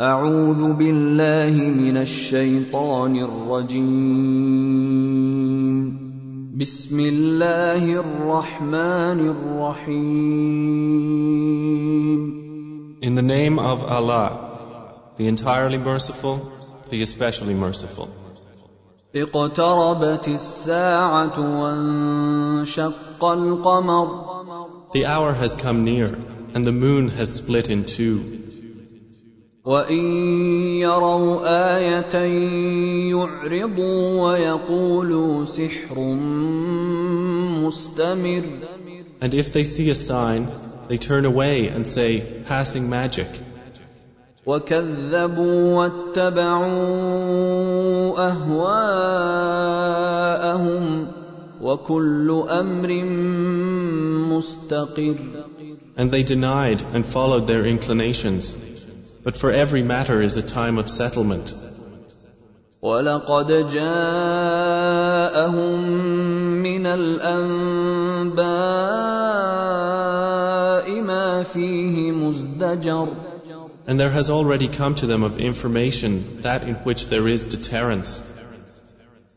أعوذ بالله من الشيطان الرجيم بسم الله الرحمن الرحيم In the name of Allah, the entirely merciful, the especially merciful. اقتربت الساعة وانشق القمر The hour has come near, and the moon has split in two. وإن يروا آية يعرضوا ويقولوا سحر مستمر And if they see a sign, they turn away and say, passing magic. وكذبوا واتبعوا أهواءهم وكل أمر مستقر And they denied and followed their inclinations. But for every matter is a time of settlement. ولقد جاءهم من الأنباء ما فيه مزدجر And there has already come to them of information that in which there is deterrence,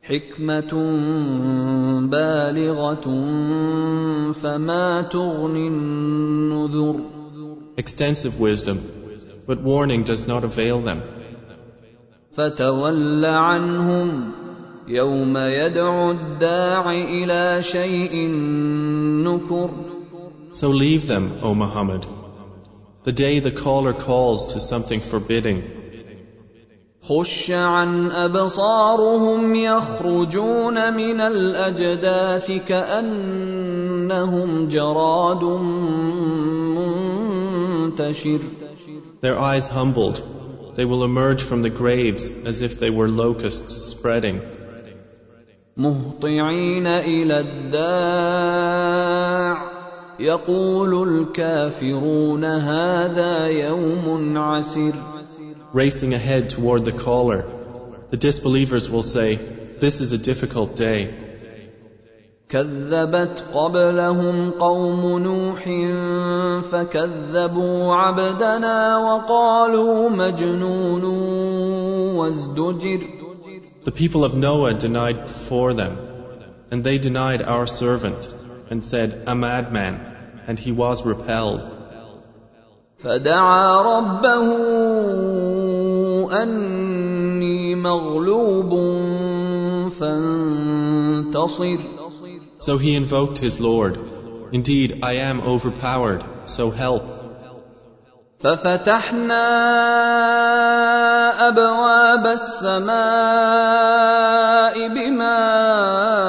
حكمة بالغة فما تغني النذر extensive wisdom, but warning does not avail them. فتول عنهم يوم يدعو الداع إلى شيء نكر So leave them, O Muhammad. The day the caller calls to something forbidding, خش عن أبصارهم يخرجون من الأجداث كأنهم جراد منتشر their eyes humbled, they will emerge from the graves as if they were locusts spreading. مهطعين إلى الداع يقول الكافرون هذا يوم عسر Racing ahead toward the caller, the disbelievers will say, This is a difficult day. كذبت قبلهم قوم نوح فكذبوا عبدنا وقالوا مجنون وازدجر The people of Noah denied before them, and they denied our servant, and said, A madman, and he was repelled. فدعا ربه أني مغلوب فانتصر So he invoked his Lord, Indeed, I am overpowered, so help. ففتحنا أبواب السماء بماء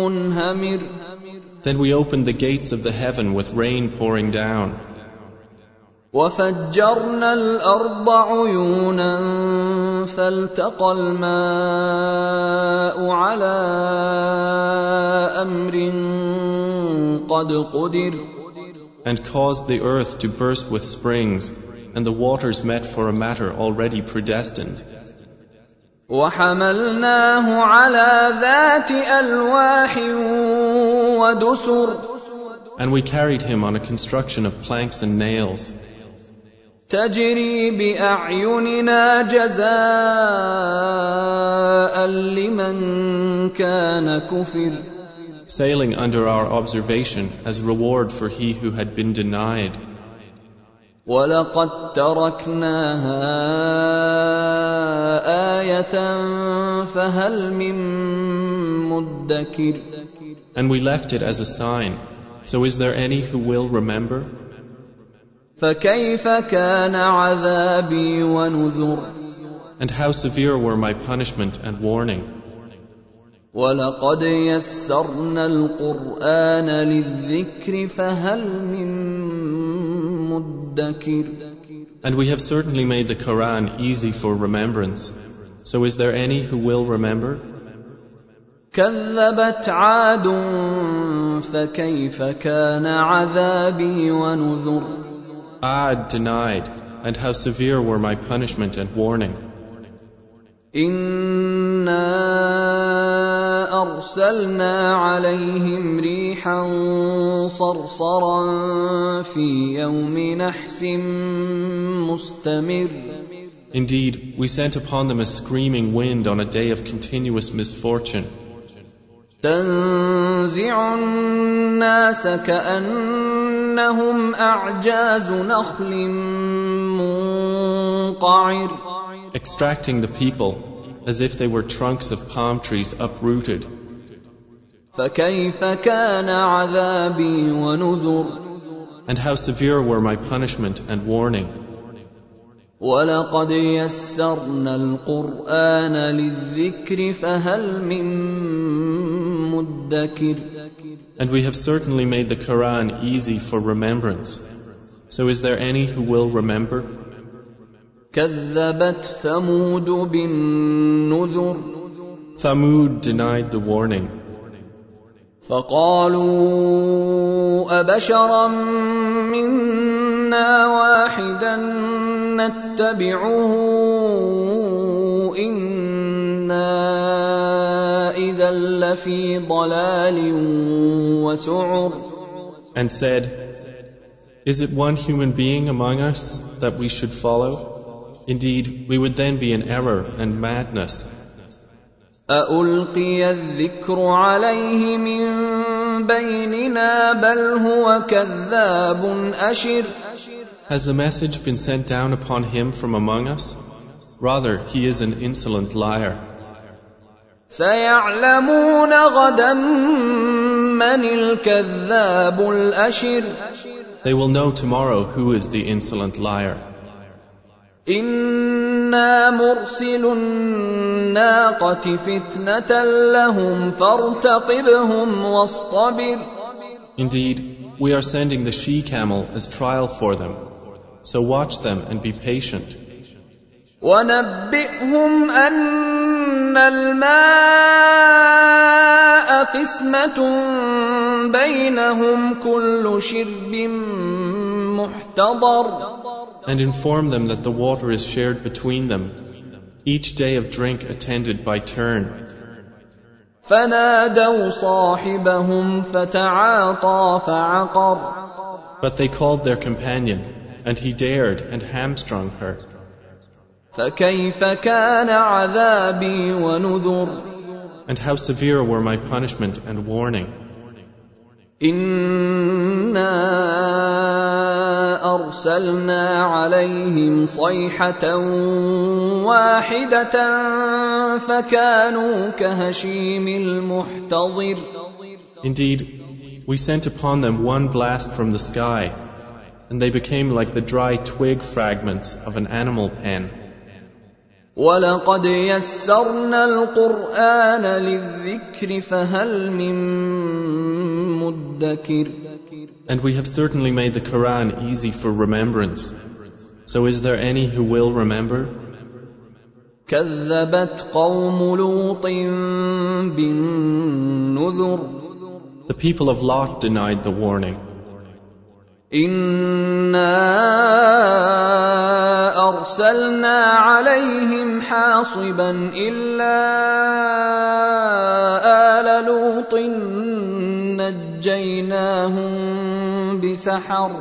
منهمر Then we opened the gates of the heaven with rain pouring down. وفجرنا الأرض عيونا فالتقى الماء على أمر قد قدر and caused the earth to burst with springs, and the waters met for a matter already predestined. وحملناه على ذات ألواح ودسر And we carried him on a construction of planks and nails, تجري بأعيننا جزاء لمن كان كفر sailing under our observation as reward for he who had been denied. ولقد تركناها آية فهل من مدكر And we left it as a sign. So is there any who will remember? فكيف كان عذابي ونذر And how severe were my punishment and warning? ولقد يسرنا القرآن للذكر فهل من مدكر And we have certainly made the Quran easy for remembrance. So is there any who will remember? كذبت عاد فكيف كان عذابي ونذر Ad denied, and how severe were my punishment and warning. إنا ارسلنا عليهم ريحا صرصرا في يوم نحس مستمر Indeed, we sent upon them a screaming wind on a day of continuous misfortune. تنزع الناس كأنهم أعجاز نخل منقعر Extracting the people as if they were trunks of palm trees uprooted. فكيف كان عذابي ونذر And how severe were my punishment and warning. ولقد يسرنا القرآن للذكر فهل من مدكر And we have certainly made the Quran easy for remembrance. So is there any who will remember? كذبت ثمود بالنذر Thamud denied the warning. فقالوا أبشرا منا واحدا نتبعه إنا and said, Is it one human being among us that we should follow? Indeed, we would then be in error and madness. أألقي الذكر عليه من بيننا بل هو كذاب أشر Has the message been sent down upon him from among us? Rather, he is an insolent liar. سيعلمون غدا من الكذاب الأشر They will know tomorrow who is the insolent liar. إنا مرسل الناقة فتنة لهم فارتقبهم واصطبر Indeed, we are sending the she camel as trial for them. So watch them and be patient. ونبئهم أن الماء قسمة بينهم كل شرب محتضر And inform them that the water is shared between them, each day of drink attended by turn. فنادوا صاحبهم فتعاطى فعقر But they called their companion, and he dared and hamstrung her. فكيف كان عذابي ونذر And how severe were my punishment and warning. إنا أرسلنا عليهم صيحة واحدة فكانوا كهشيم المحتضر Indeed, we sent upon them one blast from the sky, and they became like the dry twig fragments of an animal pen. ولقد يسرنا القرآن للذكر فهل من مدكر And we have certainly made the Quran easy for remembrance. So is there any who will remember? كذبت قوم لوط بالنذر The people of Lot denied the warning. إنا أرسلنا عليهم حاصبا إلا آل لوط نجيناهم بسحر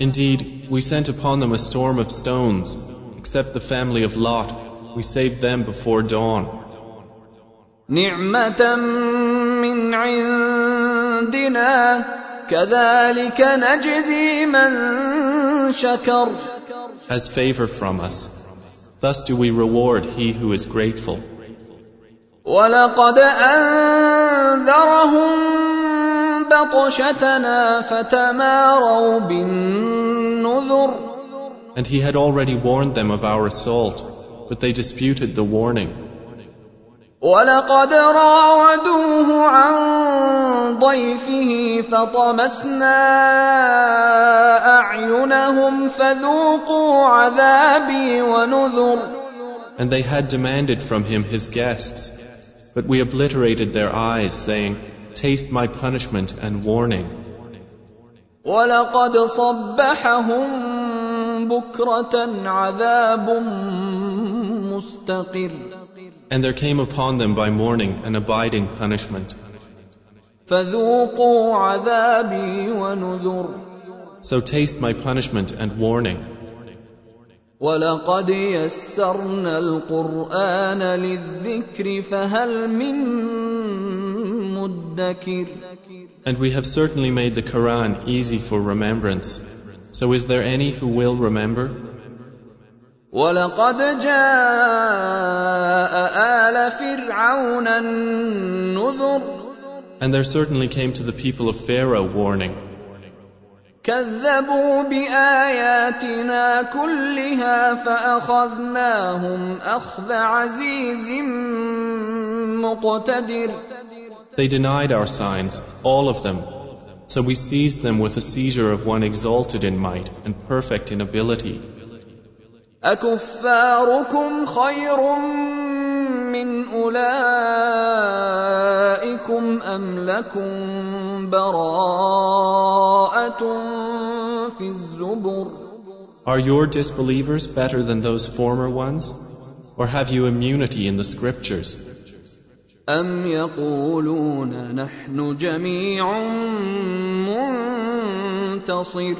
Indeed, we sent upon them a storm of stones, except the family of Lot. We saved them before dawn. نعمة من عندنا كذلك نجزي من شكر As favor from us. Thus do we reward he who is grateful. ولقد أنذرهم بطشتنا فتماروا بالنذر And he had already warned them of our assault, but they disputed the warning. ولقد راودوه عن ضيفه فطمسنا أعينهم فذوقوا عذابي ونذر And they had demanded from him his guests, but we obliterated their eyes, saying, Taste my punishment and warning. ولقد صبحهم بكرة عذاب مستقر And there came upon them by morning an abiding punishment. فذوقوا عذابي ونذر So taste my punishment and warning. ولقد يسرنا القرآن للذكر فهل من مدكر And we have certainly made the Quran easy for remembrance. So is there any who will remember? ولقد جاء آل فرعون النذر And there certainly came to the people of Pharaoh warning. كذبوا بآياتنا كلها فأخذناهم أخذ عزيز مقتدر They denied our signs, all of them. So we seized them with a seizure of one exalted in might and perfect in ability. أكفاركم خير من أولئكم أم لكم براءة في الزبر Are your disbelievers better than those former ones? Or have you immunity in the scriptures? أم يقولون نحن جميع منتصر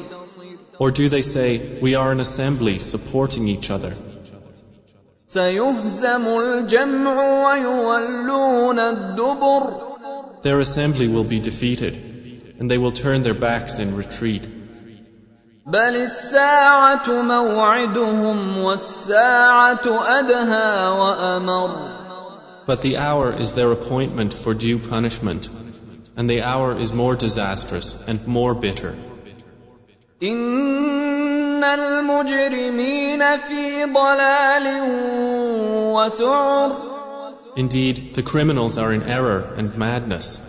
Or do they say, we are an assembly supporting each other? سيهزم الجمع ويولون الدبر Their assembly will be defeated, and they will turn their backs in retreat. بل الساعة موعدهم والساعة أدهى وأمر But the hour is their appointment for due punishment, and the hour is more disastrous and more bitter. إن المجرمين في ضلال وسعر Indeed, the criminals are in error and madness.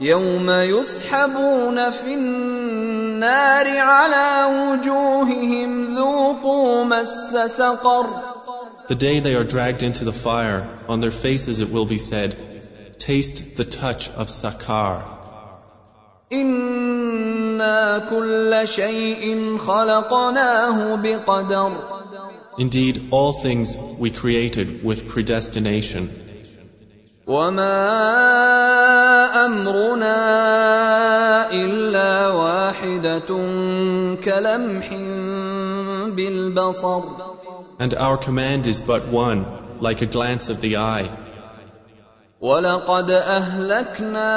يوم يسحبون في النار على وجوههم ذوقوا مس سقر The day they are dragged into the fire, on their faces it will be said, Taste the touch of Sakar. إنا كل شيء خلقناه بقدر Indeed, all things we created with predestination, وما أمرنا إلا واحدة كلمح بالبصر and our command is but one, like a glance of the eye. ولقد أهلكنا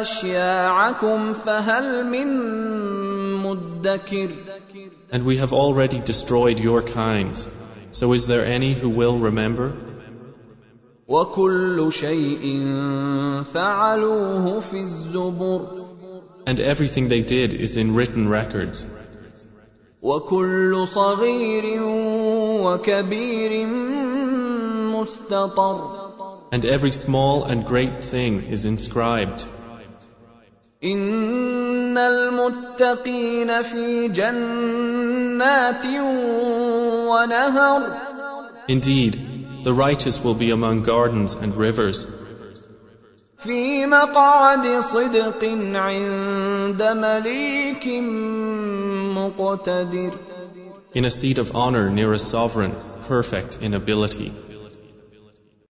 أشياعكم فهل من مدكر And we have already destroyed your kinds. So is there any who will remember? وكل شيء فعلوه في الزبر And everything they did is in written records. وكل صغير وكبير مستطر And every small and great thing is inscribed. إن المتقين في جنات ونهر Indeed, the righteous will be among gardens and rivers, في مقعد صدق عند مليك مقتدر in a seat of honor near a sovereign, perfect in ability.